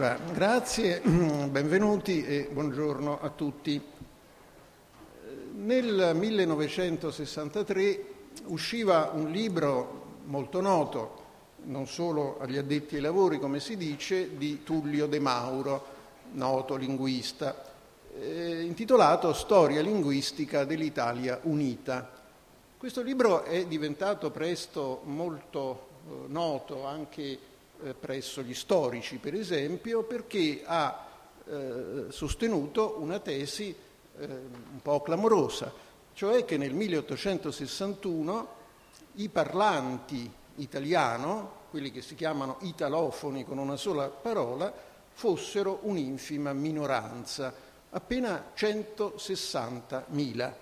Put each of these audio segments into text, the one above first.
Allora, grazie, benvenuti e buongiorno a tutti. Nel 1963 usciva un libro molto noto, non solo agli addetti ai lavori, come si dice, di Tullio De Mauro, noto linguista, eh, intitolato Storia linguistica dell'Italia unita. Questo libro è diventato presto molto eh, noto anche eh, presso gli storici, per esempio, perché ha eh, sostenuto una tesi eh, un po' clamorosa, cioè che nel 1861 i parlanti italiano, quelli che si chiamano italofoni con una sola parola, fossero un'infima minoranza, appena 160.000,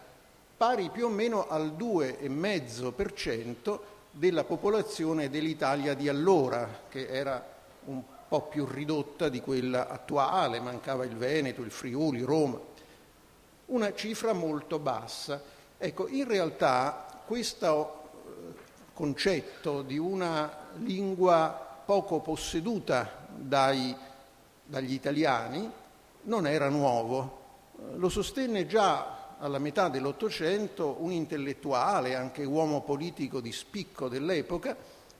pari più o meno al 2,5% della popolazione dell'Italia di allora, che era un po' più ridotta di quella attuale, mancava il Veneto, il Friuli, Roma. Una cifra molto bassa. Ecco, in realtà questo concetto di una lingua poco posseduta dai, dagli italiani non era nuovo. Lo sostenne già alla metà dell'Ottocento un intellettuale, anche uomo politico di spicco dell'epoca,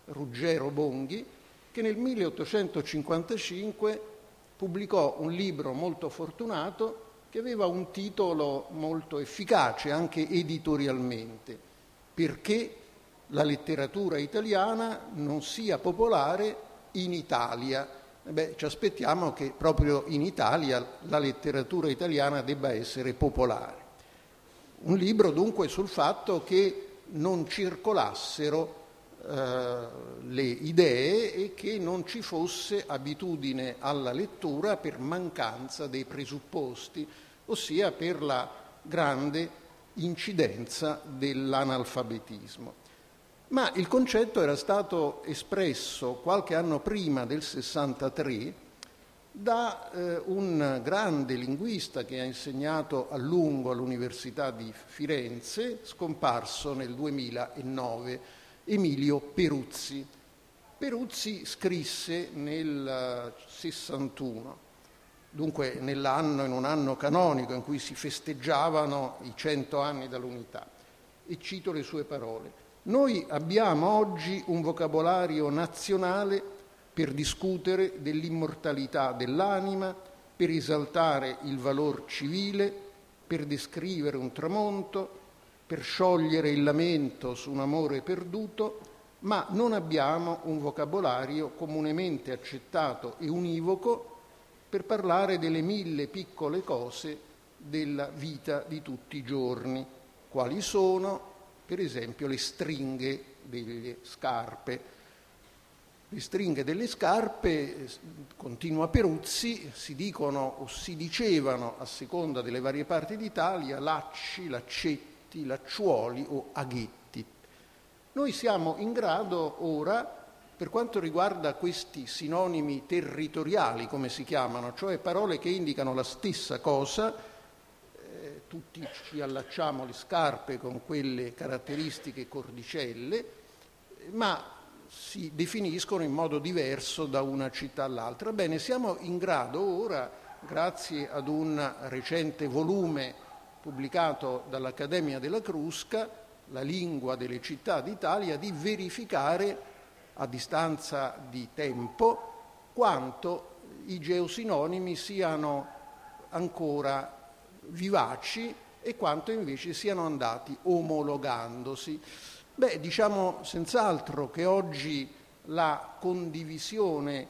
Ruggero Bonghi, che nel 1855 pubblicò un libro molto fortunato che aveva un titolo molto efficace anche editorialmente, perché la letteratura italiana non sia popolare in Italia. Beh, ci aspettiamo che proprio in Italia la letteratura italiana debba essere popolare. Un libro dunque sul fatto che non circolassero eh, le idee e che non ci fosse abitudine alla lettura per mancanza dei presupposti, ossia per la grande incidenza dell'analfabetismo. Ma il concetto era stato espresso qualche anno prima del 63 da eh, un grande linguista che ha insegnato a lungo all'Università di Firenze, scomparso nel 2009, Emilio Peruzzi. Peruzzi scrisse nel 61, dunque nell'anno, in un anno canonico in cui si festeggiavano i cento anni dall'unità, e cito le sue parole. Noi abbiamo oggi un vocabolario nazionale per discutere dell'immortalità dell'anima, per esaltare il valor civile, per descrivere un tramonto, per sciogliere il lamento su un amore perduto, ma non abbiamo un vocabolario comunemente accettato e univoco per parlare delle mille piccole cose della vita di tutti i giorni, quali sono per esempio le stringhe delle scarpe. Le stringhe delle scarpe, continua Peruzzi, si dicono o si dicevano a seconda delle varie parti d'Italia lacci, laccetti, lacciuoli o aghetti. Noi siamo in grado ora, per quanto riguarda questi sinonimi territoriali, come si chiamano, cioè parole che indicano la stessa cosa, tutti ci allacciamo le scarpe con quelle caratteristiche cordicelle, ma si definiscono in modo diverso da una città all'altra. Bene, siamo in grado ora, grazie ad un recente volume pubblicato dall'Accademia della Crusca, La lingua delle città d'Italia, di verificare a distanza di tempo quanto i geosinonimi siano ancora vivaci e quanto invece siano andati omologandosi. Beh, diciamo senz'altro che oggi la condivisione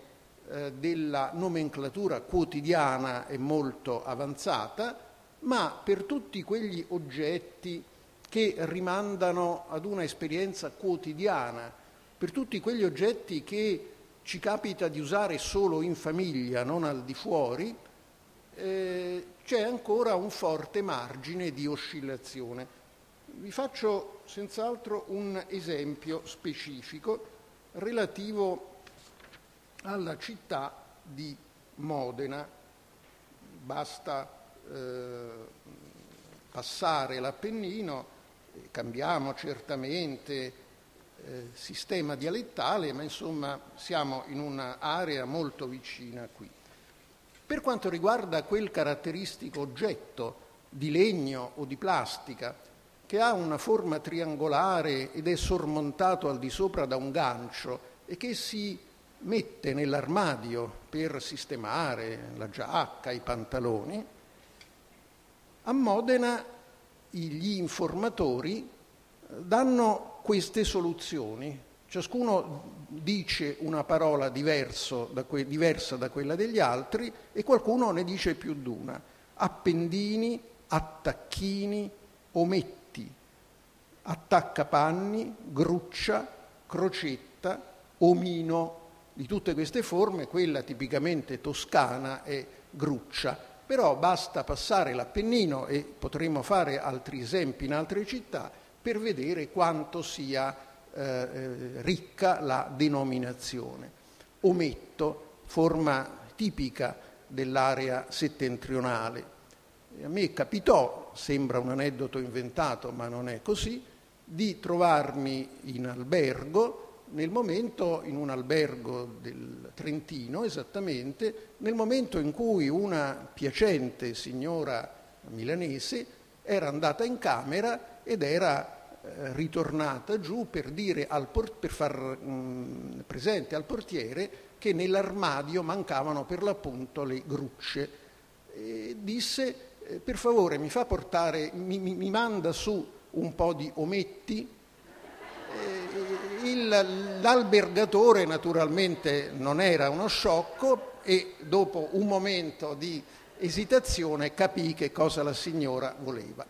eh, della nomenclatura quotidiana è molto avanzata, ma per tutti quegli oggetti che rimandano ad una esperienza quotidiana, per tutti quegli oggetti che ci capita di usare solo in famiglia, non al di fuori, eh, c'è ancora un forte margine di oscillazione. Vi faccio senz'altro un esempio specifico relativo alla città di Modena. Basta eh, passare l'Appennino, cambiamo certamente eh, sistema dialettale, ma insomma siamo in un'area molto vicina qui. Per quanto riguarda quel caratteristico oggetto di legno o di plastica che ha una forma triangolare ed è sormontato al di sopra da un gancio e che si mette nell'armadio per sistemare la giacca, i pantaloni, a Modena gli informatori eh, danno queste soluzioni. Ciascuno dice una parola da que- diversa da quella degli altri e qualcuno ne dice più d'una. Appendini, attacchini, ometti, attaccapanni, gruccia, crocetta, omino. Di tutte queste forme, quella tipicamente toscana è gruccia, però basta passare l'Appennino e potremo fare altri esempi in altre città per vedere quanto sia eh, eh ricca la denominazione. Ometto, forma tipica dell'area settentrionale. A me capitò, sembra un aneddoto inventato, ma non è così, di trovarmi in albergo nel momento, in un albergo del Trentino esattamente, nel momento in cui una piacente signora milanese era andata in camera ed era eh, ritornata giù per, por- per far mh, mm, presente al portiere che nell'armadio mancavano per l'appunto le grucce. E disse, eh, per favore mi fa portare, mi, mi, mi manda su un po' di ometti il, l'albergatore naturalmente non era uno sciocco e dopo un momento di esitazione capì che cosa la signora voleva.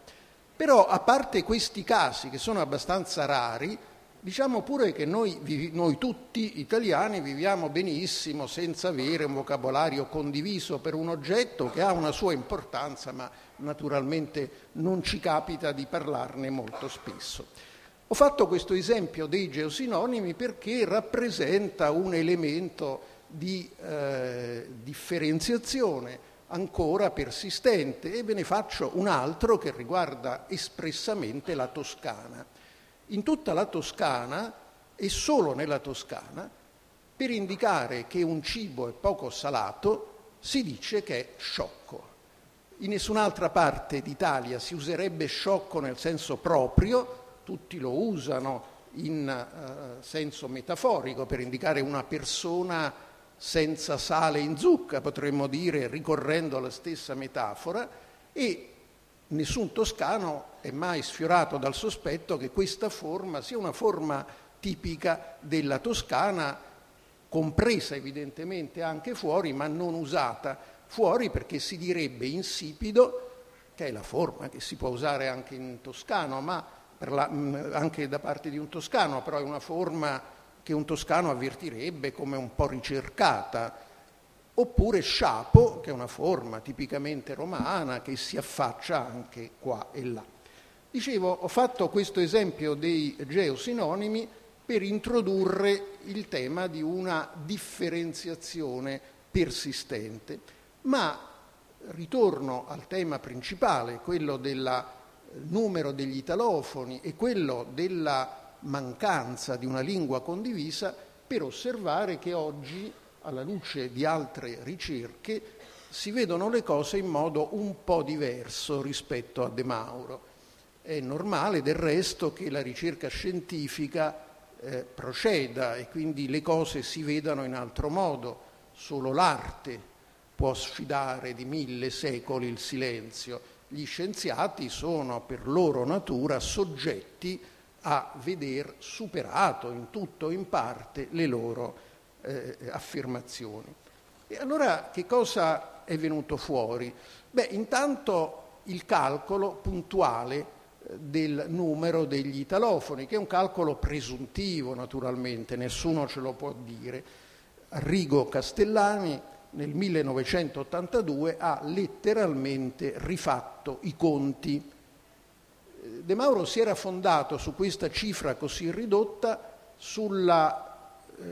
Però a parte questi casi che sono abbastanza rari, diciamo pure che noi, noi, tutti italiani viviamo benissimo senza avere un vocabolario condiviso per un oggetto che ha una sua importanza, ma naturalmente non ci capita di parlarne molto spesso. Ho fatto questo esempio dei geosinonimi perché rappresenta un elemento di eh, differenziazione ancora persistente e ve ne faccio un altro che riguarda espressamente la Toscana. In tutta la Toscana e solo nella Toscana, per indicare che un cibo è poco salato, si dice che è sciocco. In nessun'altra parte d'Italia si userebbe sciocco nel senso proprio, tutti lo usano in uh, senso metaforico per indicare una persona senza sale in zucca, potremmo dire, ricorrendo alla stessa metafora, e nessun toscano è mai sfiorato dal sospetto che questa forma sia una forma tipica della Toscana, compresa evidentemente anche fuori, ma non usata fuori perché si direbbe insipido, che è la forma che si può usare anche in toscano, ma la, mm, anche da parte di un toscano, però è una forma che un toscano avvertirebbe come un po' ricercata, oppure sciapo, che è una forma tipicamente romana che si affaccia anche qua e là. Dicevo, ho fatto questo esempio dei geosinonimi per introdurre il tema di una differenziazione persistente, ma ritorno al tema principale, quello della numero degli italofoni e quello della mancanza di una lingua condivisa per osservare che oggi, alla luce di altre ricerche, si vedono le cose in modo un po' diverso rispetto a De Mauro. È normale del resto che la ricerca scientifica eh, proceda e quindi le cose si vedano in altro modo. Solo l'arte può sfidare di mille secoli il silenzio gli scienziati sono per loro natura soggetti a veder superato in tutto o in parte le loro eh, affermazioni. E allora che cosa è venuto fuori? Beh, intanto il calcolo puntuale eh, del numero degli italofoni, che è un calcolo presuntivo naturalmente, nessuno ce lo può dire. Arrigo Castellani nel 1982 ha letteralmente rifatto i conti. De Mauro si era fondato su questa cifra così ridotta sulla eh,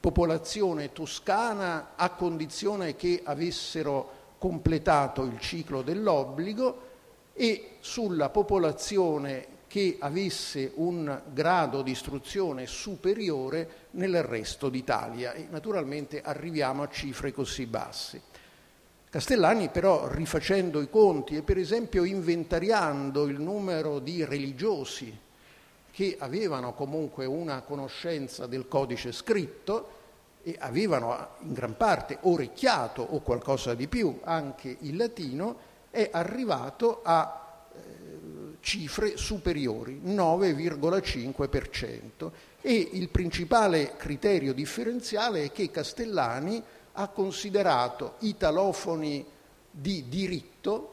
popolazione toscana a condizione che avessero completato il ciclo dell'obbligo e sulla popolazione che avesse un grado di istruzione superiore nel resto d'Italia e naturalmente arriviamo a cifre così basse. Castellani però rifacendo i conti e per esempio inventariando il numero di religiosi che avevano comunque una conoscenza del codice scritto e avevano in gran parte orecchiato o qualcosa di più anche il latino, è arrivato a cifre superiori, 9,5%. E il principale criterio differenziale è che Castellani ha considerato italofoni di diritto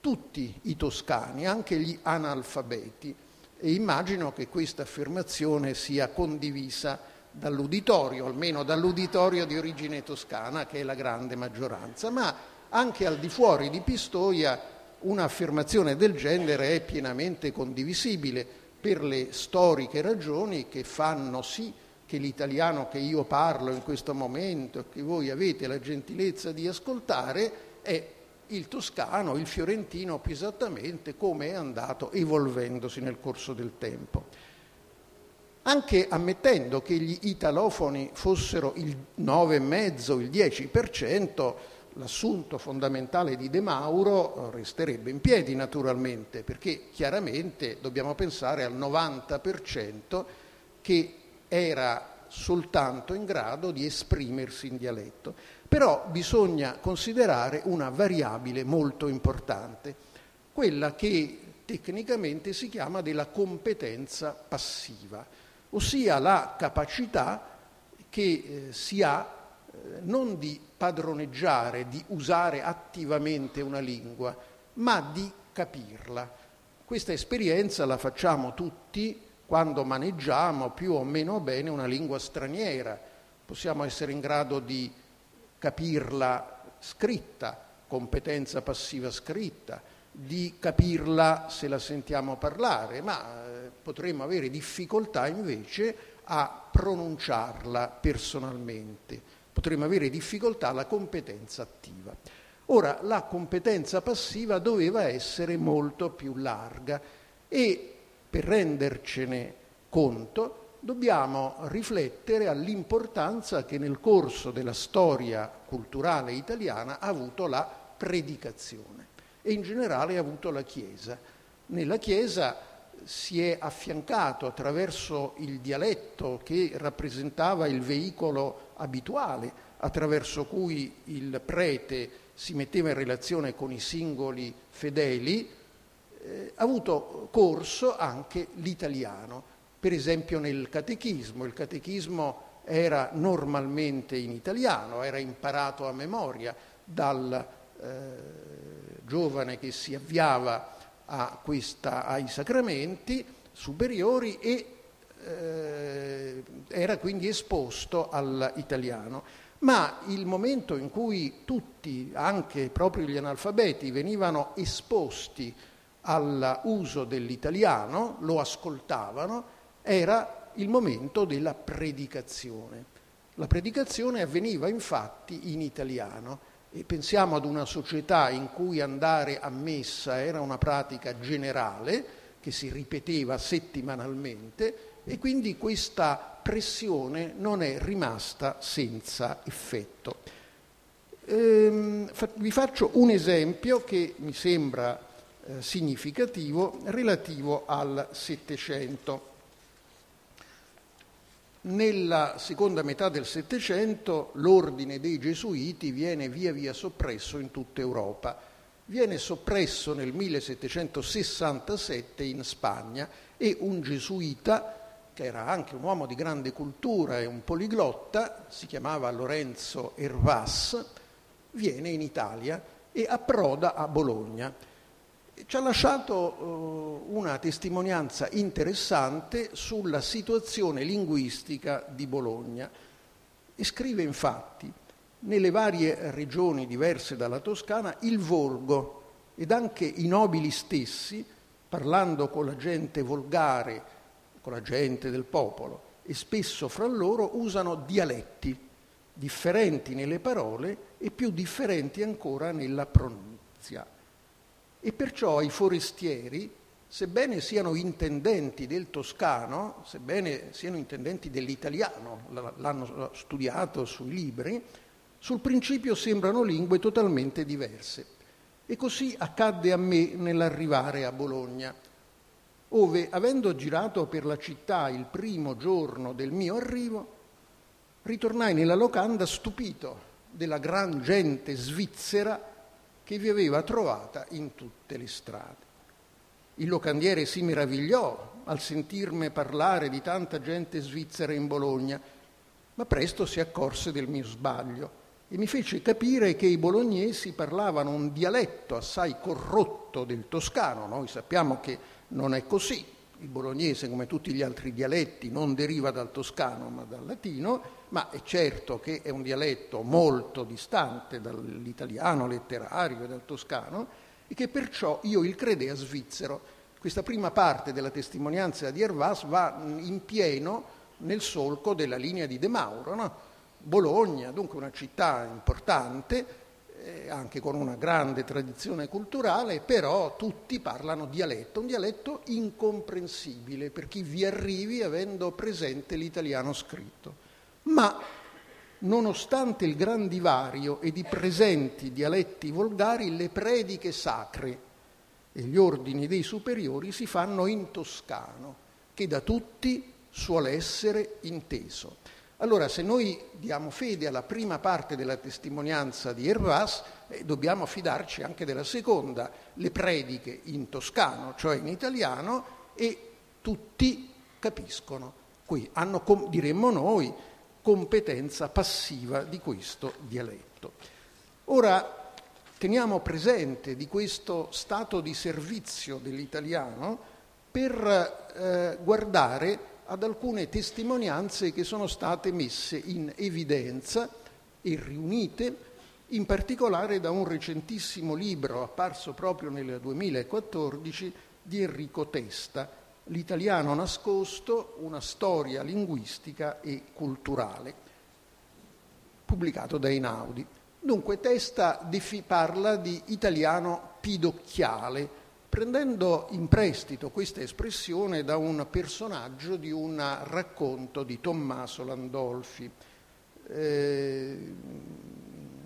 tutti i toscani, anche gli analfabeti, e immagino che questa affermazione sia condivisa dall'uditorio, almeno dall'uditorio di origine toscana, che è la grande maggioranza, ma anche al di fuori di Pistoia un'affermazione del genere è pienamente condivisibile per le storiche ragioni che fanno sì che l'italiano che io parlo in questo momento, che voi avete la gentilezza di ascoltare, è il toscano, il fiorentino più esattamente come è andato evolvendosi nel corso del tempo. Anche ammettendo che gli italofoni fossero il 9,5, il 10%, l'assunto fondamentale di De Mauro resterebbe in piedi naturalmente, perché chiaramente dobbiamo pensare al 90% che era soltanto in grado di esprimersi in dialetto. Però bisogna considerare una variabile molto importante, quella che tecnicamente si chiama della competenza passiva, ossia la capacità che eh, si ha eh, non di padroneggiare, di usare attivamente una lingua, ma di capirla. Questa esperienza la facciamo tutti quando maneggiamo più o meno bene una lingua straniera. Possiamo essere in grado di capirla scritta, competenza passiva scritta, di capirla se la sentiamo parlare, ma eh, potremmo avere difficoltà invece a pronunciarla personalmente, potremmo avere difficoltà alla competenza attiva. Ora, la competenza passiva doveva essere molto più larga e per rendercene conto dobbiamo riflettere all'importanza che nel corso della storia culturale italiana ha avuto la predicazione e in generale ha avuto la Chiesa. Nella Chiesa si è affiancato attraverso il dialetto che rappresentava il veicolo abituale attraverso cui il prete si metteva in relazione con i singoli fedeli, eh, ha avuto corso anche l'italiano, per esempio nel catechismo. Il catechismo era normalmente in italiano, era imparato a memoria dal eh, giovane che si avviava questa, ai sacramenti superiori e eh, era quindi esposto all'italiano. Ma il momento in cui tutti, anche proprio gli analfabeti, venivano esposti all'uso dell'italiano, lo ascoltavano, era il momento della predicazione. La predicazione avveniva infatti in italiano e pensiamo ad una società in cui andare a messa era una pratica generale che si ripeteva settimanalmente e quindi questa pressione non è rimasta senza effetto. Ehm, vi faccio un esempio che mi sembra eh, significativo relativo al Settecento. Nella seconda metà del Settecento l'ordine dei Gesuiti viene via via soppresso in tutta Europa. Viene soppresso nel 1767 in Spagna e un gesuita, che era anche un uomo di grande cultura e un poliglotta, si chiamava Lorenzo Hervas, viene in Italia e approda a Bologna ci ha lasciato uh, una testimonianza interessante sulla situazione linguistica di Bologna. E scrive infatti nelle varie regioni diverse dalla Toscana il volgo ed anche i nobili stessi, parlando con la gente volgare, con la gente del popolo, e spesso fra loro usano dialetti differenti nelle parole e più differenti ancora nella pronuncia e perciò i forestieri, sebbene siano intendenti del toscano, sebbene siano intendenti dell'italiano, l'hanno studiato sui libri, sul principio sembrano lingue totalmente diverse. E così accadde a me nell'arrivare a Bologna, ove, avendo girato per la città il primo giorno del mio arrivo, ritornai nella locanda stupito della gran gente svizzera che vi aveva trovata in tutte le strade. Il locandiere si meravigliò al sentirmi parlare di tanta gente svizzera in Bologna, ma presto si accorse del mio sbaglio e mi fece capire che i bolognesi parlavano un dialetto assai corrotto del toscano. Noi sappiamo che non è così. Il bolognese, come tutti gli altri dialetti, non deriva dal toscano ma dal latino, ma è certo che è un dialetto molto distante dall'italiano letterario e dal toscano e che perciò io il credea svizzero. Questa prima parte della testimonianza di Hervas va in pieno nel solco della linea di De Mauro, no? Bologna, dunque una città importante, eh, anche con una grande tradizione culturale, però tutti parlano dialetto, un dialetto incomprensibile per chi vi arrivi avendo presente l'italiano scritto. Ma nonostante il gran divario ed i presenti dialetti volgari, le prediche sacre e gli ordini dei superiori si fanno in toscano, che da tutti suole essere inteso. Allora, se noi diamo fede alla prima parte della testimonianza di Hervas, eh, dobbiamo fidarci anche della seconda, le prediche in toscano, cioè in italiano, e tutti capiscono. Qui hanno, diremmo noi, competenza passiva di questo dialetto. Ora, teniamo presente di questo stato di servizio dell'italiano per eh, guardare ad alcune testimonianze che sono state messe in evidenza e riunite in particolare da un recentissimo libro apparso proprio nel 2014 di Enrico Testa, L'italiano nascosto, una storia linguistica e culturale, pubblicato da Einaudi. Dunque Testa parla di italiano pidocchiale, prendendo in prestito questa espressione da un personaggio di un racconto di Tommaso Landolfi, eh,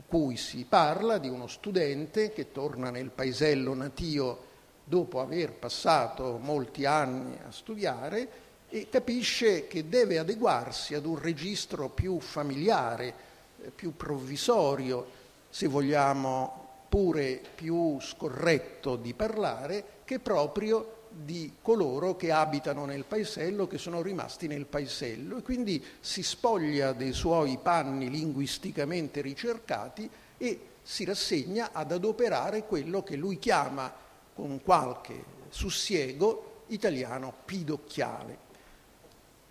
cui si parla di uno studente che torna nel paesello natio dopo aver passato molti anni a studiare e capisce che deve adeguarsi ad un registro più familiare, eh, più provvisorio, se vogliamo pure più scorretto di parlare che proprio di coloro che abitano nel paesello, che sono rimasti nel paesello e quindi si spoglia dei suoi panni linguisticamente ricercati e si rassegna ad adoperare quello che lui chiama con qualche sussiego italiano pidocchiale.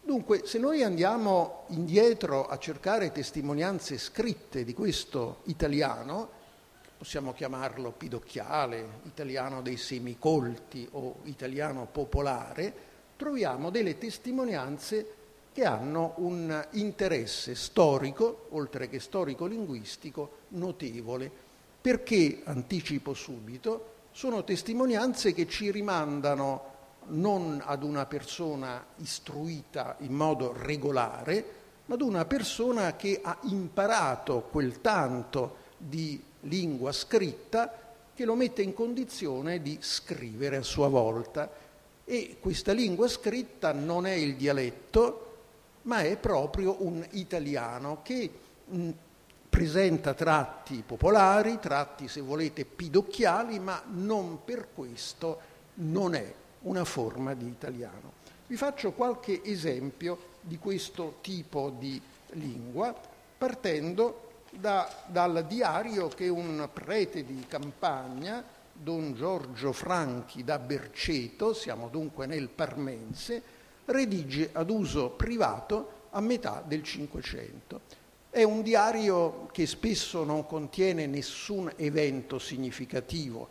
Dunque, se noi andiamo indietro a cercare testimonianze scritte di questo italiano, possiamo chiamarlo pidocchiale, italiano dei semicolti o italiano popolare, troviamo delle testimonianze che hanno un interesse storico, oltre che storico-linguistico, notevole, perché, anticipo subito, sono testimonianze che ci rimandano non ad una persona istruita in modo regolare, ma ad una persona che ha imparato quel tanto di lingua scritta che lo mette in condizione di scrivere a sua volta. E questa lingua scritta non è il dialetto, ma è proprio un italiano che mh, presenta tratti popolari, tratti se volete pidocchiali, ma non per questo non è una forma di italiano. Vi faccio qualche esempio di questo tipo di lingua partendo da, dal diario che un prete di campagna, don Giorgio Franchi da Berceto, siamo dunque nel Parmense, redige ad uso privato a metà del Cinquecento. È un diario che spesso non contiene nessun evento significativo.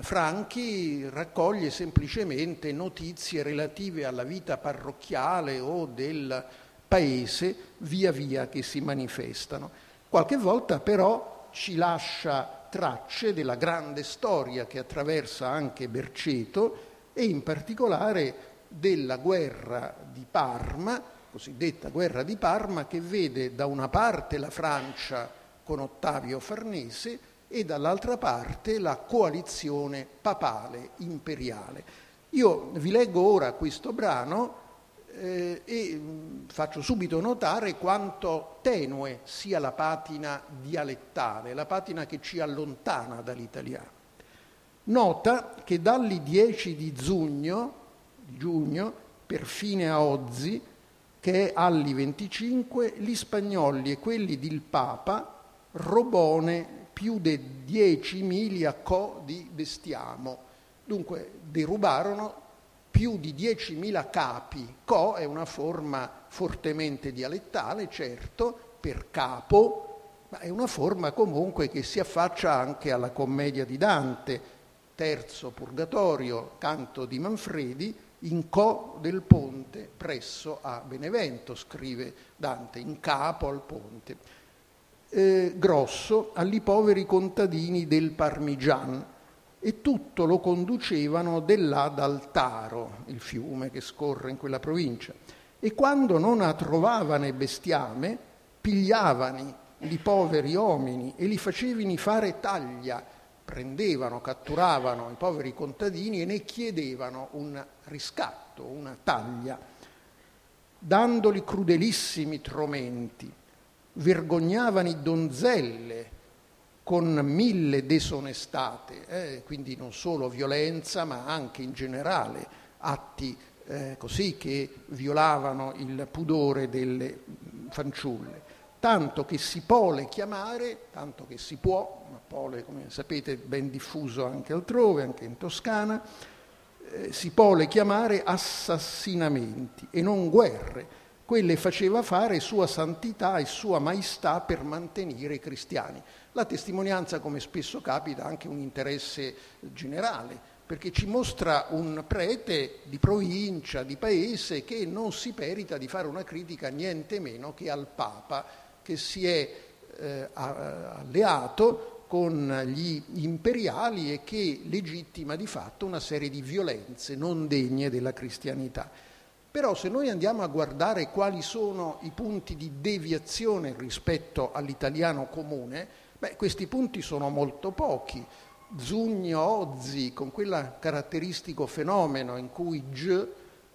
Franchi raccoglie semplicemente notizie relative alla vita parrocchiale o del paese via via che si manifestano. Qualche volta però ci lascia tracce della grande storia che attraversa anche Berceto e in particolare della guerra di Parma cosiddetta guerra di Parma, che vede da una parte la Francia con Ottavio Farnese e dall'altra parte la coalizione papale imperiale. Io vi leggo ora questo brano eh, e mh, faccio subito notare quanto tenue sia la patina dialettale, la patina che ci allontana dall'italiano. Nota che dall'i 10 di giugno, giugno per fine a Ozzi, che è alli 25, gli spagnoli e quelli del Papa robone più di 10 miglia co di bestiamo. Dunque derubarono più di 10.000 capi. Co è una forma fortemente dialettale, certo, per capo, ma è una forma comunque che si affaccia anche alla commedia di Dante, terzo purgatorio, canto di Manfredi, in co del ponte presso a Benevento, scrive Dante, in capo al ponte. Eh, grosso agli poveri contadini del Parmigian e tutto lo conducevano di là dal Taro, il fiume che scorre in quella provincia. E quando non trovavano bestiame, pigliavano i poveri uomini e li facevano fare taglia prendevano, catturavano i poveri contadini e ne chiedevano un riscatto, una taglia, dandoli crudelissimi tormenti, vergognavano i donzelle con mille desonestate, eh, quindi non solo violenza ma anche in generale atti eh, così che violavano il pudore delle fanciulle tanto che si può chiamare, tanto che si può, ma pole come sapete ben diffuso anche altrove, anche in Toscana, eh, si può chiamare assassinamenti e non guerre. Quelle faceva fare sua santità e sua maestà per mantenere i cristiani. La testimonianza, come spesso capita, ha anche un interesse generale, perché ci mostra un prete di provincia, di paese, che non si perita di fare una critica niente meno che al Papa che si è eh, alleato con gli imperiali e che legittima di fatto una serie di violenze non degne della cristianità. Però se noi andiamo a guardare quali sono i punti di deviazione rispetto all'italiano comune, beh, questi punti sono molto pochi. Zugno, Ozzi, con quel caratteristico fenomeno in cui G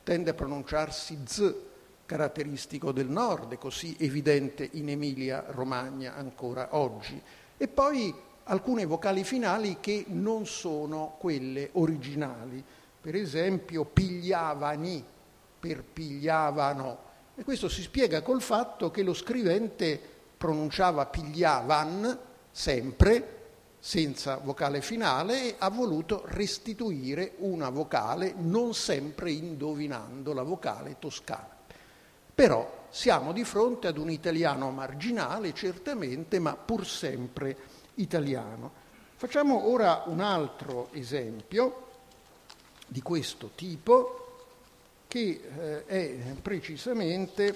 tende a pronunciarsi Z caratteristico del nord, così evidente in Emilia-Romagna ancora oggi. E poi alcune vocali finali che non sono quelle originali. Per esempio pigliavani per pigliavano. E questo si spiega col fatto che lo scrivente pronunciava pigliavan sempre senza vocale finale e ha voluto restituire una vocale non sempre indovinando la vocale toscana. Però siamo di fronte ad un italiano marginale, certamente, ma pur sempre italiano. Facciamo ora un altro esempio di questo tipo, che eh, è precisamente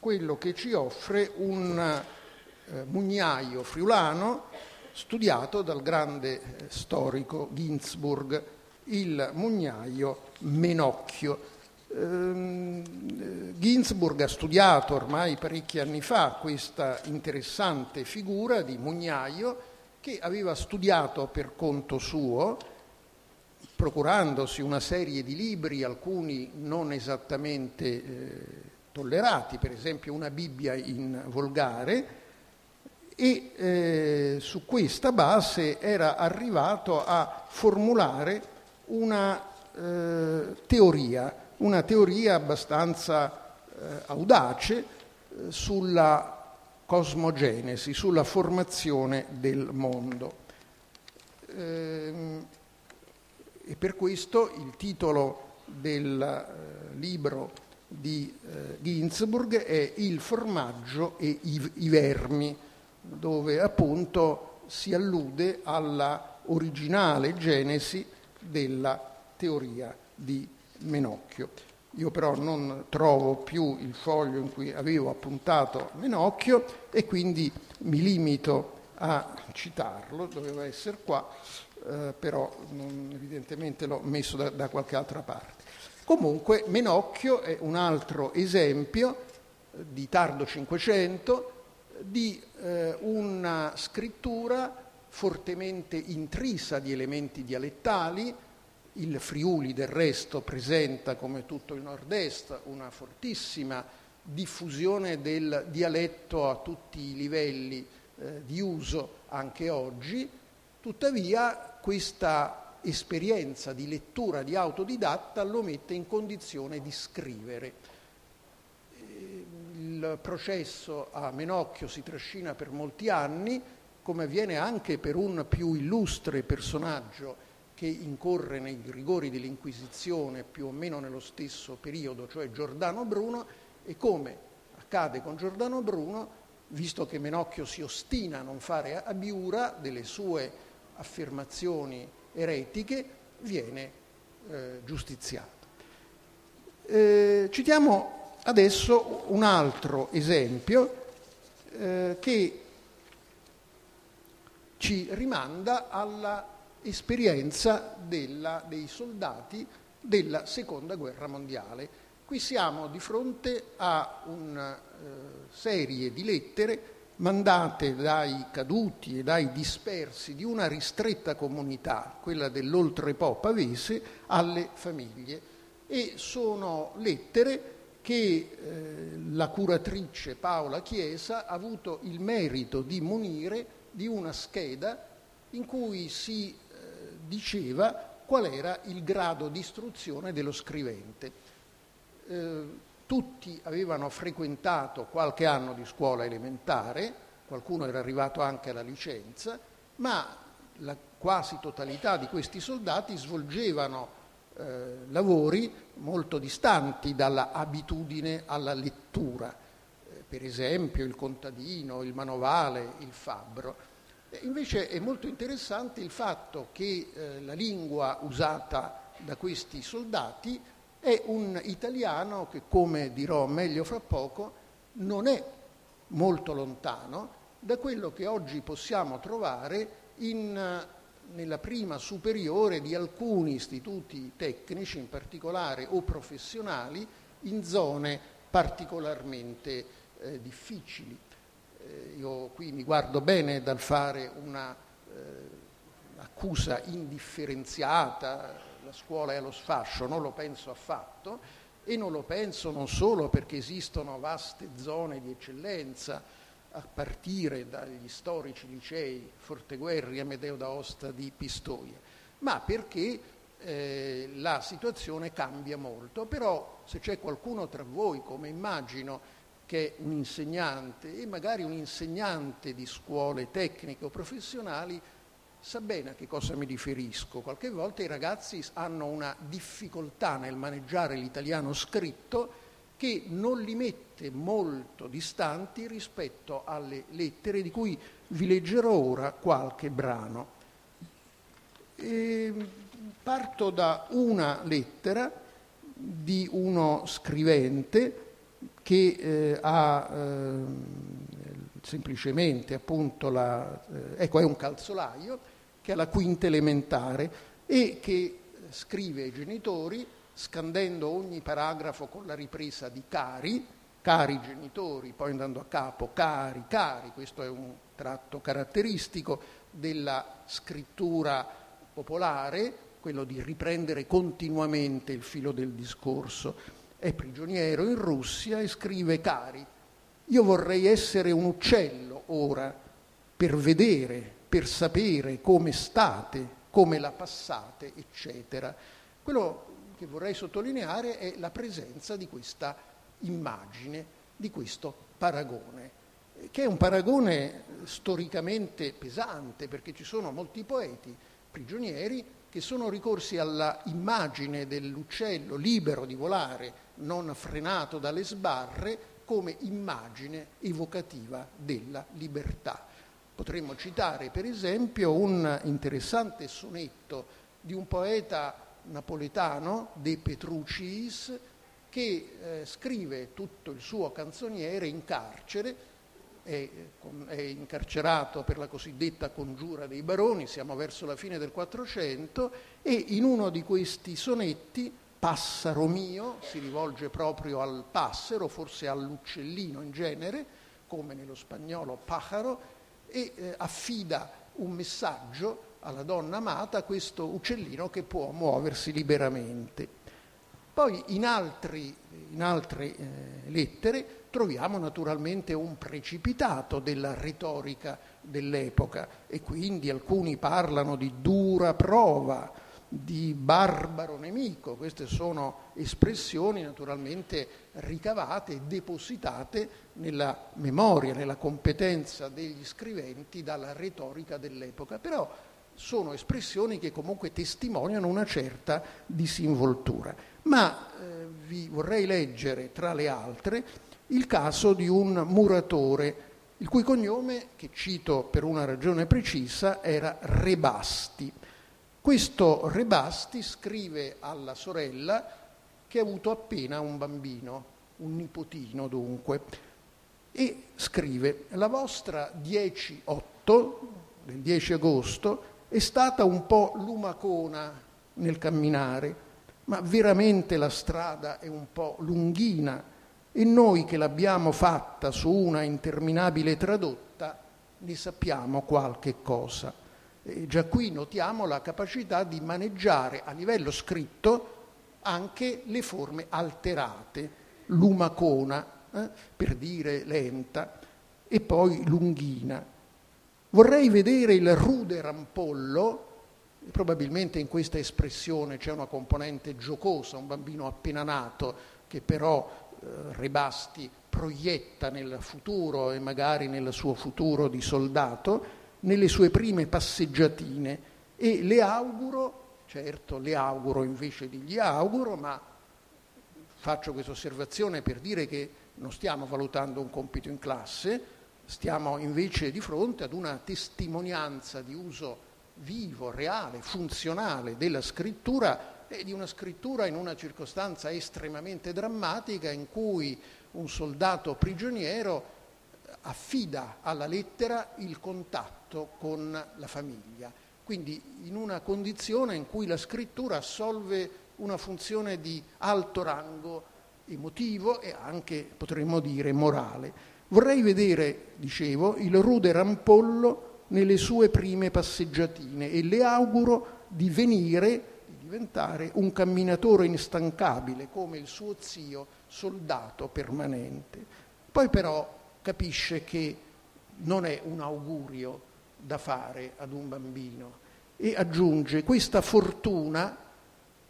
quello che ci offre un eh, mugnaio friulano studiato dal grande eh, storico Ginzburg, il mugnaio Menocchio. Ehm, Ginsburg ha studiato ormai parecchi anni fa questa interessante figura di mugnaio che aveva studiato per conto suo, procurandosi una serie di libri, alcuni non esattamente eh, tollerati, per esempio una Bibbia in volgare, e eh, su questa base era arrivato a formulare una eh, teoria una teoria abbastanza eh, audace eh, sulla cosmogenesi, sulla formazione del mondo. Ehm, e per questo il titolo del eh, libro di eh, Ginzburg è Il formaggio e i, i vermi, dove appunto si allude alla originale genesi della teoria di Menocchio. Io però non trovo più il foglio in cui avevo appuntato Menocchio e quindi mi limito a citarlo, doveva essere qua, eh, però non, evidentemente l'ho messo da, da, qualche altra parte. Comunque Menocchio è un altro esempio di tardo Cinquecento di eh, una scrittura fortemente intrisa di elementi dialettali. Il Friuli del resto presenta, come tutto il nord-est, una fortissima diffusione del dialetto a tutti i livelli eh, di uso anche oggi. Tuttavia questa esperienza di lettura di autodidatta lo mette in condizione di scrivere. Processo a Menocchio si trascina per molti anni, come avviene anche per un più illustre personaggio che incorre nei rigori dell'Inquisizione più o meno nello stesso periodo, cioè Giordano Bruno, e come accade con Giordano Bruno, visto che Menocchio si ostina a non fare abiura delle sue affermazioni eretiche, viene eh, giustiziato. Eh, citiamo adesso un altro esempio eh, che ci rimanda alla esperienza della, dei soldati della seconda guerra mondiale. Qui siamo di fronte a una eh, serie di lettere mandate dai caduti e dai dispersi di una ristretta comunità, quella dell'oltrepo pavese, alle famiglie. E sono lettere che eh, la curatrice Paola Chiesa ha avuto il merito di munire di una scheda in cui si eh, diceva qual era il grado di istruzione dello scrivente. Eh, tutti avevano frequentato qualche anno di scuola elementare, qualcuno era arrivato anche alla licenza, ma la quasi totalità di questi soldati svolgevano eh, lavori molto distanti dalla abitudine alla lettura per esempio il contadino, il manovale, il fabbro. Invece è molto interessante il fatto che eh, la lingua usata da questi soldati è un italiano che, come dirò meglio fra poco, non è molto lontano da quello che oggi possiamo trovare in, nella prima superiore di alcuni istituti tecnici, in particolare o professionali, in zone particolarmente eh, difficili. Eh, io qui mi guardo bene dal fare un'accusa eh, indifferenziata, la scuola è allo sfascio, non lo penso affatto e non lo penso non solo perché esistono vaste zone di eccellenza, a partire dagli storici licei Forteguerri, Amedeo d'Aosta di Pistoia, ma perché eh, la situazione cambia molto. Però se c'è qualcuno tra voi, come immagino, che un insegnante e magari un insegnante di scuole tecniche o professionali sa bene a che cosa mi riferisco. Qualche volta i ragazzi hanno una difficoltà nel maneggiare l'italiano scritto che non li mette molto distanti rispetto alle lettere di cui vi leggerò ora qualche brano. E parto da una lettera di uno scrivente che eh, ha eh, semplicemente appunto la, eh, ecco è un calzolaio che ha la quinta elementare e che scrive ai genitori scandendo ogni paragrafo con la ripresa di cari, cari genitori, poi andando a capo cari, cari, questo è un tratto caratteristico della scrittura popolare, quello di riprendere continuamente il filo del discorso è prigioniero in Russia e scrive cari, io vorrei essere un uccello ora per vedere, per sapere come state, come la passate, eccetera. Quello che vorrei sottolineare è la presenza di questa immagine, di questo paragone, che è un paragone storicamente pesante, perché ci sono molti poeti prigionieri che sono ricorsi alla immagine dell'uccello libero di volare, non frenato dalle sbarre, come immagine evocativa della libertà. Potremmo citare per esempio un interessante sonetto di un poeta napoletano, De Petrucciis, che eh, scrive tutto il suo canzoniere in carcere è, è, incarcerato per la cosiddetta congiura dei baroni, siamo verso la fine del Quattrocento, e in uno di questi sonetti passaro mio, si rivolge proprio al passero, forse all'uccellino in genere, come nello spagnolo pájaro, e eh, affida un messaggio alla donna amata, questo uccellino che può muoversi liberamente. Poi in, altri, in altre eh, lettere troviamo naturalmente un precipitato della retorica dell'epoca e quindi alcuni parlano di dura prova, di barbaro nemico. Queste sono espressioni naturalmente ricavate e depositate nella memoria, nella competenza degli scriventi dalla retorica dell'epoca. Però sono espressioni che comunque testimoniano una certa disinvoltura. Ma eh, vi vorrei leggere, tra le altre, il caso di un muratore il cui cognome, che cito per una ragione precisa, era Rebasti. Questo Rebasti scrive alla sorella che ha avuto appena un bambino, un nipotino dunque, e scrive, la vostra 10-8 del 10 agosto è stata un po' lumacona nel camminare, ma veramente la strada è un po' lunghina e noi che l'abbiamo fatta su una interminabile tradotta ne sappiamo qualche cosa. E già qui notiamo la capacità di maneggiare a livello scritto anche le forme alterate, lumacona, eh, per dire lenta, e poi lunghina. Vorrei vedere il rude rampollo, probabilmente in questa espressione c'è una componente giocosa, un bambino appena nato che però eh, Rebasti proietta nel futuro e magari nel suo futuro di soldato, nelle sue prime passeggiatine. E le auguro, certo le auguro invece di gli auguro, ma faccio questa osservazione per dire che non stiamo valutando un compito in classe, stiamo invece di fronte ad una testimonianza di uso vivo, reale, funzionale della scrittura e di una scrittura in una circostanza estremamente drammatica in cui un soldato prigioniero affida alla lettera il contatto con la famiglia. Quindi in una condizione in cui la scrittura assolve una funzione di alto rango emotivo e anche, potremmo dire, morale. Vorrei vedere, dicevo, il rude rampollo nelle sue prime passeggiatine e le auguro di venire diventare un camminatore instancabile come il suo zio, soldato permanente. Poi però capisce che non è un augurio da fare ad un bambino e aggiunge questa fortuna,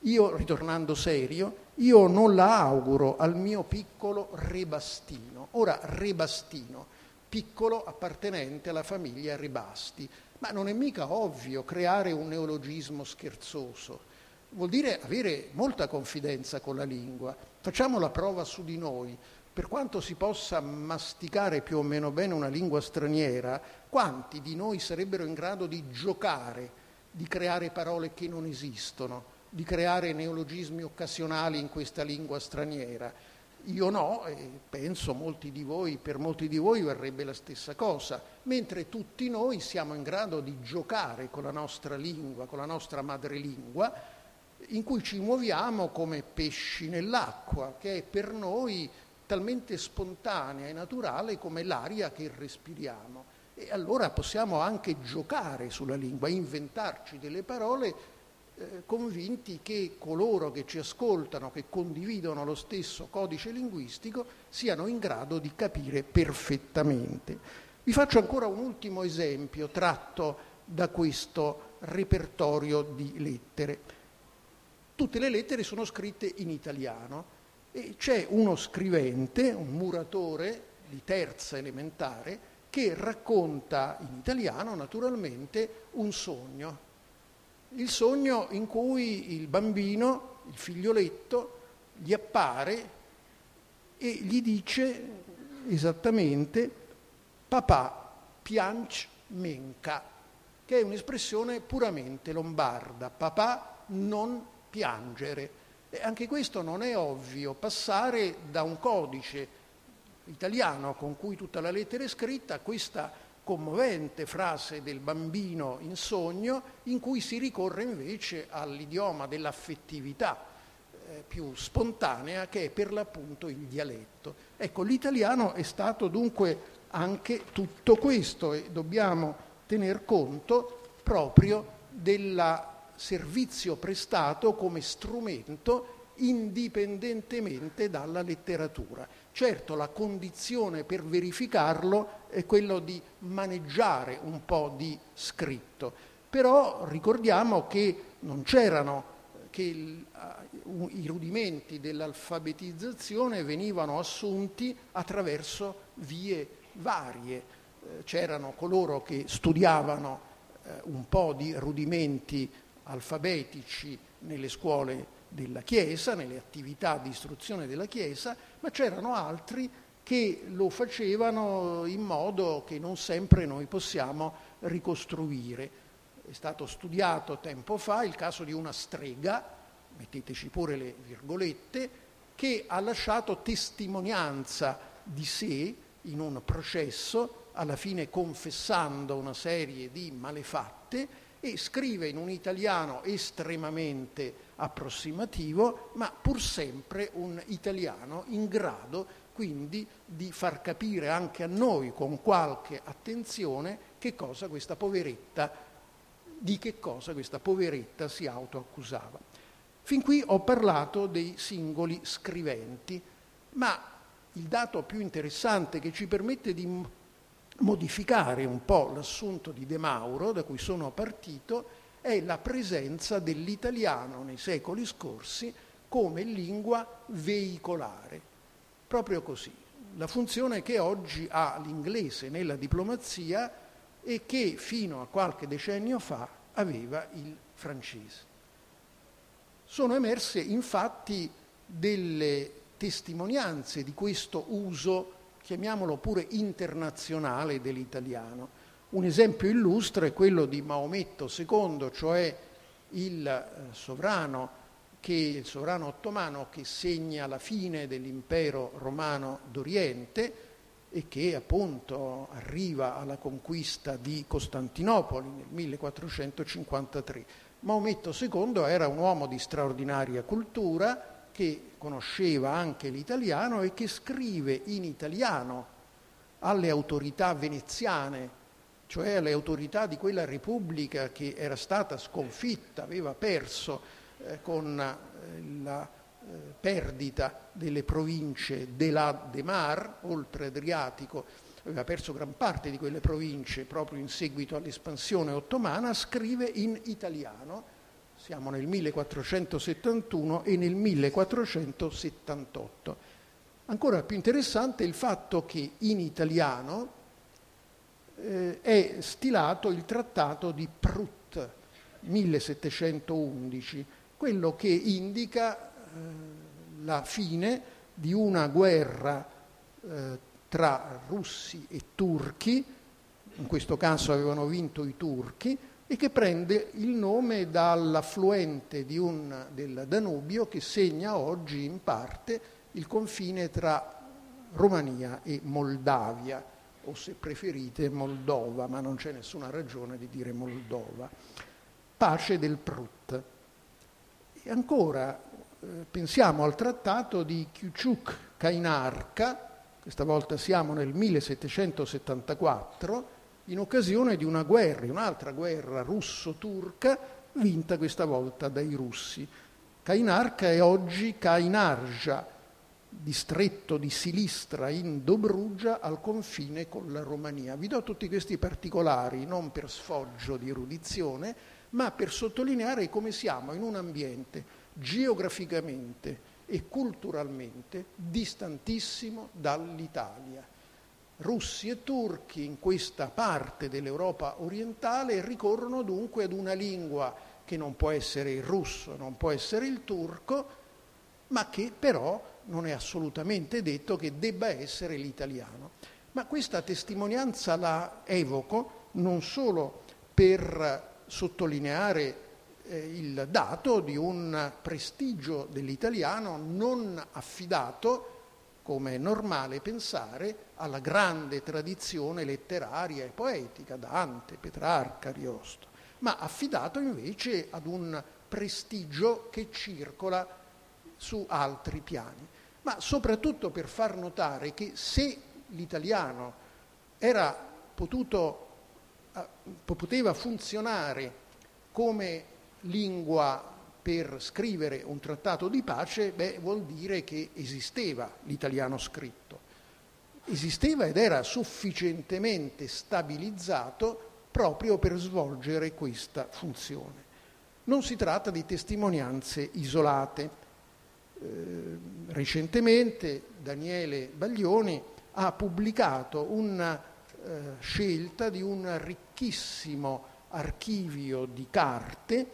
io ritornando serio, io non la auguro al mio piccolo Rebastino. Ora Rebastino, piccolo appartenente alla famiglia Rebasti, ma non è mica ovvio creare un neologismo scherzoso vuol dire avere molta confidenza con la lingua. Facciamo la prova su di noi. Per quanto si possa masticare più o meno bene una lingua straniera, quanti di noi sarebbero in grado di giocare, di creare parole che non esistono, di creare neologismi occasionali in questa lingua straniera? Io no, e penso molti di voi, per molti di voi verrebbe la stessa cosa, mentre tutti noi siamo in grado di giocare con la nostra lingua, con la nostra madrelingua, in cui ci muoviamo come pesci nell'acqua, che è per noi talmente spontanea e naturale come l'aria che respiriamo. E allora possiamo anche giocare sulla lingua, inventarci delle parole eh, convinti che coloro che ci ascoltano, che condividono lo stesso codice linguistico, siano in grado di capire perfettamente. Vi faccio ancora un ultimo esempio tratto da questo repertorio di lettere. Tutte le lettere sono scritte in italiano e c'è uno scrivente, un muratore di terza elementare, che racconta in italiano naturalmente un sogno. Il sogno in cui il bambino, il figlioletto, gli appare e gli dice esattamente papà pianch menca, che è un'espressione puramente lombarda. Papà non piangere. E anche questo non è ovvio, passare da un codice italiano con cui tutta la lettera è scritta a questa commovente frase del bambino in sogno in cui si ricorre invece all'idioma dell'affettività. eh, più spontanea che è per l'appunto il dialetto. Ecco, l'italiano è stato dunque anche tutto questo e dobbiamo tener conto proprio del servizio prestato come strumento indipendentemente dalla letteratura. Certo, la condizione per verificarlo è quello di maneggiare un po' di scritto, però ricordiamo che non c'erano che i rudimenti dell'alfabetizzazione venivano assunti attraverso vie varie. Eh, c'erano coloro che studiavano eh, un po' di rudimenti alfabetici nelle scuole della Chiesa, nelle attività di istruzione della Chiesa, ma c'erano altri che lo facevano in modo che non sempre noi possiamo ricostruire. È stato studiato tempo fa il caso di una strega, metteteci pure le virgolette, che ha lasciato testimonianza di sé in un processo, alla fine confessando una serie di malefatte e scrive in un italiano estremamente approssimativo, ma pur sempre un italiano in grado quindi di far capire anche a noi con qualche attenzione che cosa questa poveretta, di che cosa questa poveretta si autoaccusava. Fin qui ho parlato dei singoli scriventi, ma il dato più interessante che ci permette di modificare un po' l'assunto di De Mauro, da cui sono partito, è la presenza dell'italiano nei secoli scorsi come lingua veicolare. Proprio così. La funzione che oggi ha l'inglese nella diplomazia e che fino a qualche decennio fa aveva il francese. Sono emerse infatti delle testimonianze di questo uso, chiamiamolo pure internazionale, dell'italiano. Un esempio illustre è quello di Maometto II, cioè il eh, sovrano, che, il sovrano ottomano che segna la fine dell'impero romano d'Oriente e che appunto arriva alla conquista di Costantinopoli nel 1453. Maometto II era un uomo di straordinaria cultura, che conosceva anche l'italiano e che scrive in italiano alle autorità veneziane, cioè alle autorità di quella repubblica che era stata sconfitta, aveva perso eh, con eh, la eh, perdita delle province della de Mar, oltre Adriatico, aveva perso gran parte di quelle province proprio in seguito all'espansione ottomana, scrive in italiano siamo nel 1471 e nel 1478. Ancora più interessante è il fatto che in italiano eh, è stilato il trattato di Prut 1711, quello che indica eh, la fine di una guerra eh, tra russi e turchi, in questo caso avevano vinto i turchi, e che prende il nome dall'affluente un, del Danubio che segna oggi in parte il confine tra Romania e Moldavia, o se preferite Moldova, ma non c'è nessuna ragione di dire Moldova. Pace del Prut. E ancora eh, pensiamo al trattato di Kyuchuk-Kainarka, questa volta siamo nel 1774, in occasione di una guerra, un'altra guerra russo-turca, vinta questa volta dai russi. Kainarka è oggi Kainarja, distretto di Silistra in Dobrugia al confine con la Romania. Vi do tutti questi particolari non per sfoggio di erudizione, ma per sottolineare come siamo in un ambiente geograficamente e culturalmente distantissimo dall'Italia russi e turchi in questa parte dell'Europa orientale ricorrono dunque ad una lingua che non può essere il russo, non può essere il turco, ma che però non è assolutamente detto che debba essere l'italiano. Ma questa testimonianza la evoco non solo per sottolineare eh, il dato di un prestigio dell'italiano non affidato come è normale pensare, alla grande tradizione letteraria e poetica, Dante, Petrarca, Ariosto, ma affidato invece ad un prestigio che circola su altri piani, ma soprattutto per far notare che se l'italiano era potuto, eh, poteva funzionare come lingua per scrivere un trattato di pace, beh, vuol dire che esisteva l'italiano scritto. Esisteva ed era sufficientemente stabilizzato proprio per svolgere questa funzione. Non si tratta di testimonianze isolate. Eh, recentemente Daniele Baglioni ha pubblicato una eh, scelta di un ricchissimo archivio di carte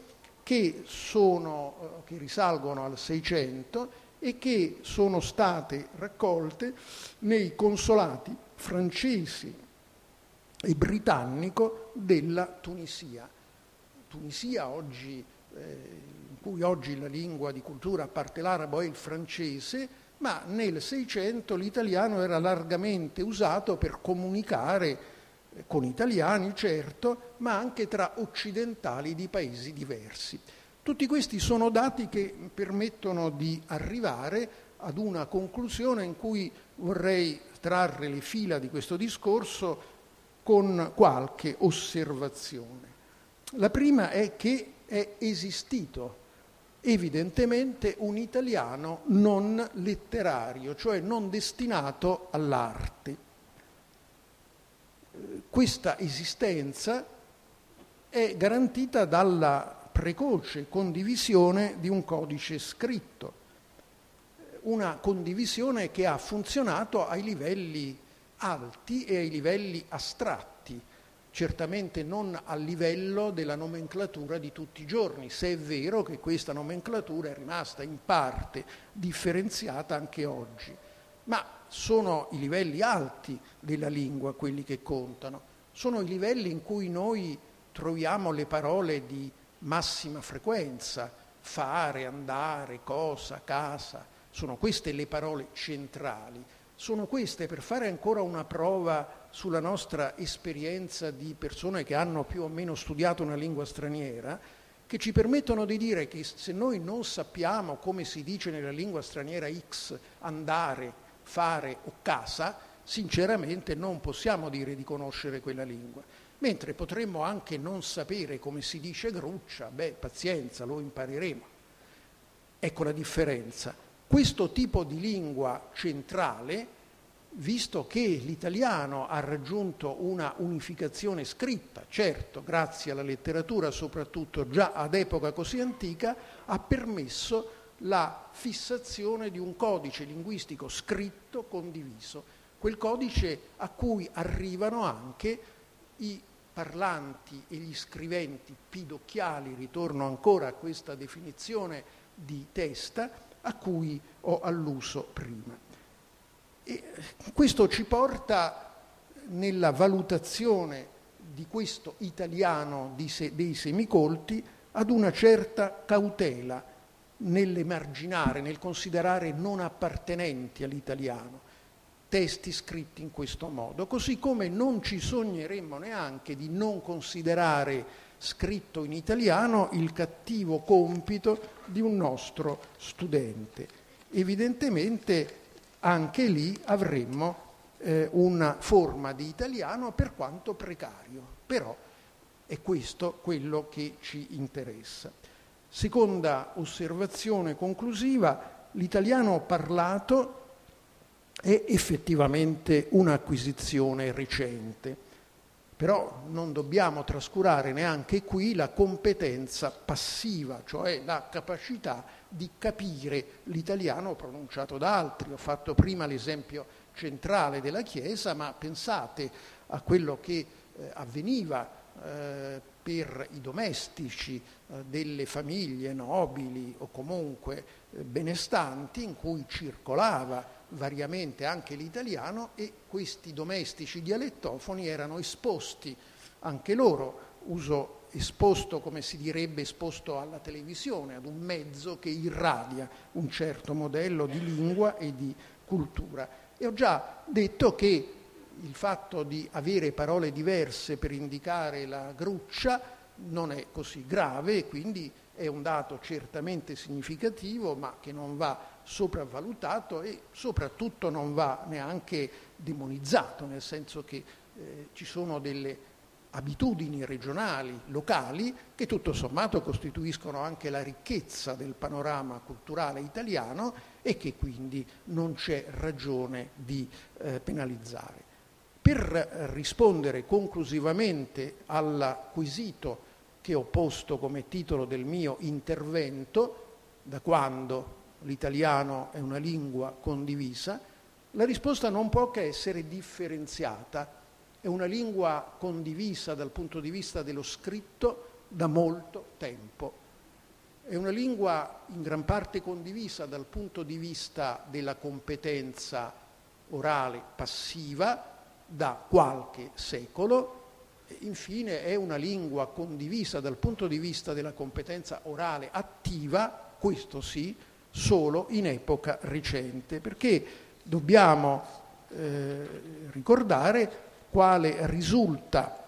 che, sono, eh, che risalgono al 600 e che sono state raccolte nei consolati francesi e britannico della Tunisia. Tunisia oggi, eh, in cui oggi la lingua di cultura, a parte l'arabo, è il francese, ma nel 600 l'italiano era largamente usato per comunicare con italiani, certo, ma anche tra occidentali di paesi diversi. Tutti questi sono dati che permettono di arrivare ad una conclusione in cui vorrei trarre le fila di questo discorso con qualche osservazione. La prima è che è esistito evidentemente un italiano non letterario, cioè non destinato all'arte. Questa esistenza è garantita dalla precoce condivisione di un codice scritto, una condivisione che ha funzionato ai livelli alti e ai livelli astratti, certamente non al livello della nomenclatura di tutti i giorni, se è vero che questa nomenclatura è rimasta in parte differenziata anche oggi. Ma sono i livelli alti della lingua quelli che contano, sono i livelli in cui noi troviamo le parole di massima frequenza, fare, andare, cosa, casa, sono queste le parole centrali. Sono queste, per fare ancora una prova sulla nostra esperienza di persone che hanno più o meno studiato una lingua straniera, che ci permettono di dire che se noi non sappiamo come si dice nella lingua straniera X andare, fare o casa, sinceramente non possiamo dire di conoscere quella lingua. Mentre potremmo anche non sapere come si dice gruccia, beh, pazienza, lo impareremo. Ecco la differenza. Questo tipo di lingua centrale, visto che l'italiano ha raggiunto una unificazione scritta, certo, grazie alla letteratura, soprattutto già ad epoca così antica, ha permesso la fissazione di un codice linguistico scritto condiviso, quel codice a cui arrivano anche i parlanti e gli scriventi pidocchiali, ritorno ancora a questa definizione di testa, a cui ho alluso prima. E questo ci porta nella valutazione di questo italiano dei semicolti ad una certa cautela nell'emarginare, nel considerare non appartenenti all'italiano testi scritti in questo modo, così come non ci sogneremmo neanche di non considerare scritto in italiano il cattivo compito di un nostro studente. Evidentemente anche lì avremmo eh, una forma di italiano per quanto precario, però è questo quello che ci interessa. Seconda osservazione conclusiva, l'italiano parlato è effettivamente un'acquisizione recente, però non dobbiamo trascurare neanche qui la competenza passiva, cioè la capacità di capire l'italiano pronunciato da altri. Ho fatto prima l'esempio centrale della Chiesa, ma pensate a quello che eh, avveniva eh, per i domestici eh, delle famiglie nobili o comunque eh, benestanti in cui circolava variamente anche l'italiano e questi domestici dialettofoni erano esposti anche loro, uso esposto come si direbbe esposto alla televisione, ad un mezzo che irradia un certo modello di lingua e di cultura. E ho già detto che il fatto di avere parole diverse per indicare la gruccia non è così grave e quindi è un dato certamente significativo, ma che non va sopravvalutato e soprattutto non va neanche demonizzato, nel senso che eh, ci sono delle abitudini regionali, locali, che tutto sommato costituiscono anche la ricchezza del panorama culturale italiano e che quindi non c'è ragione di eh, penalizzare. Per rispondere conclusivamente al quesito che ho posto come titolo del mio intervento, da quando l'italiano è una lingua condivisa, la risposta non può che essere differenziata è una lingua condivisa dal punto di vista dello scritto da molto tempo. È una lingua in gran parte condivisa dal punto di vista della competenza orale passiva da qualche secolo. Infine è una lingua condivisa dal punto di vista della competenza orale attiva, questo sì, solo in epoca recente, perché dobbiamo eh, ricordare quale risulta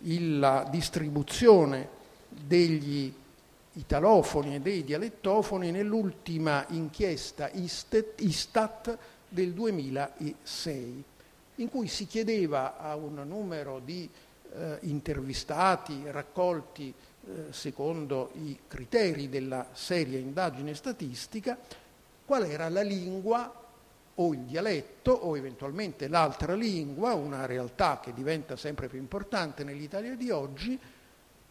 la distribuzione degli italofoni e dei dialettofoni nell'ultima inchiesta Istat del 2006, in cui si chiedeva a un numero di eh, intervistati raccolti secondo i criteri della seria indagine statistica qual era la lingua o il dialetto o eventualmente l'altra lingua, una realtà che diventa sempre più importante nell'Italia di oggi,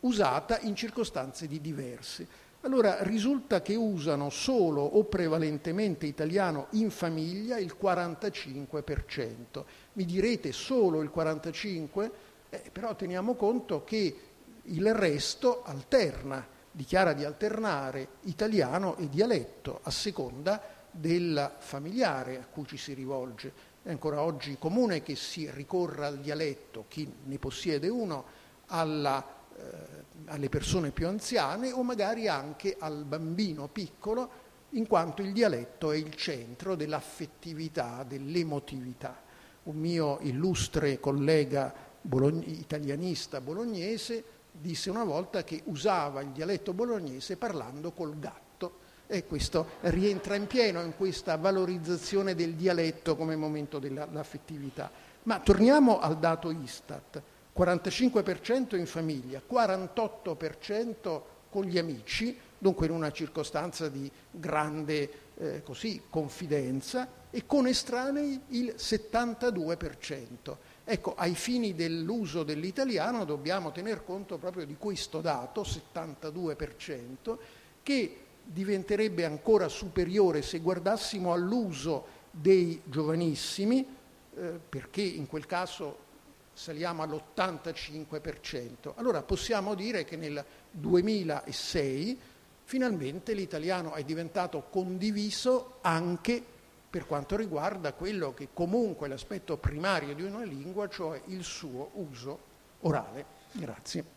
usata in circostanze di diverse. Allora risulta che usano solo o prevalentemente italiano in famiglia il 45%. Mi direte solo il 45%? Eh, però teniamo conto che il resto alterna, dichiara di alternare italiano e dialetto a seconda del familiare a cui ci si rivolge. È ancora oggi comune che si ricorra al dialetto, chi ne possiede uno, alla, eh, alle persone più anziane o magari anche al bambino piccolo, in quanto il dialetto è il centro dell'affettività, dell'emotività. Un mio illustre collega bologn- italianista bolognese disse una volta che usava il dialetto bolognese parlando col gatto e questo rientra in pieno in questa valorizzazione del dialetto come momento dell'affettività. Ma torniamo al dato Istat, 45% in famiglia, 48% con gli amici, dunque in una circostanza di grande eh, così, confidenza, e con estranei il 72%. Ecco, ai fini dell'uso dell'italiano dobbiamo tener conto proprio di questo dato, 72%, che diventerebbe ancora superiore se guardassimo all'uso dei giovanissimi, eh, perché in quel caso saliamo all'85%. Allora possiamo dire che nel 2006 finalmente l'italiano è diventato condiviso anche per quanto riguarda quello che comunque è l'aspetto primario di una lingua, cioè il suo uso orale. Grazie.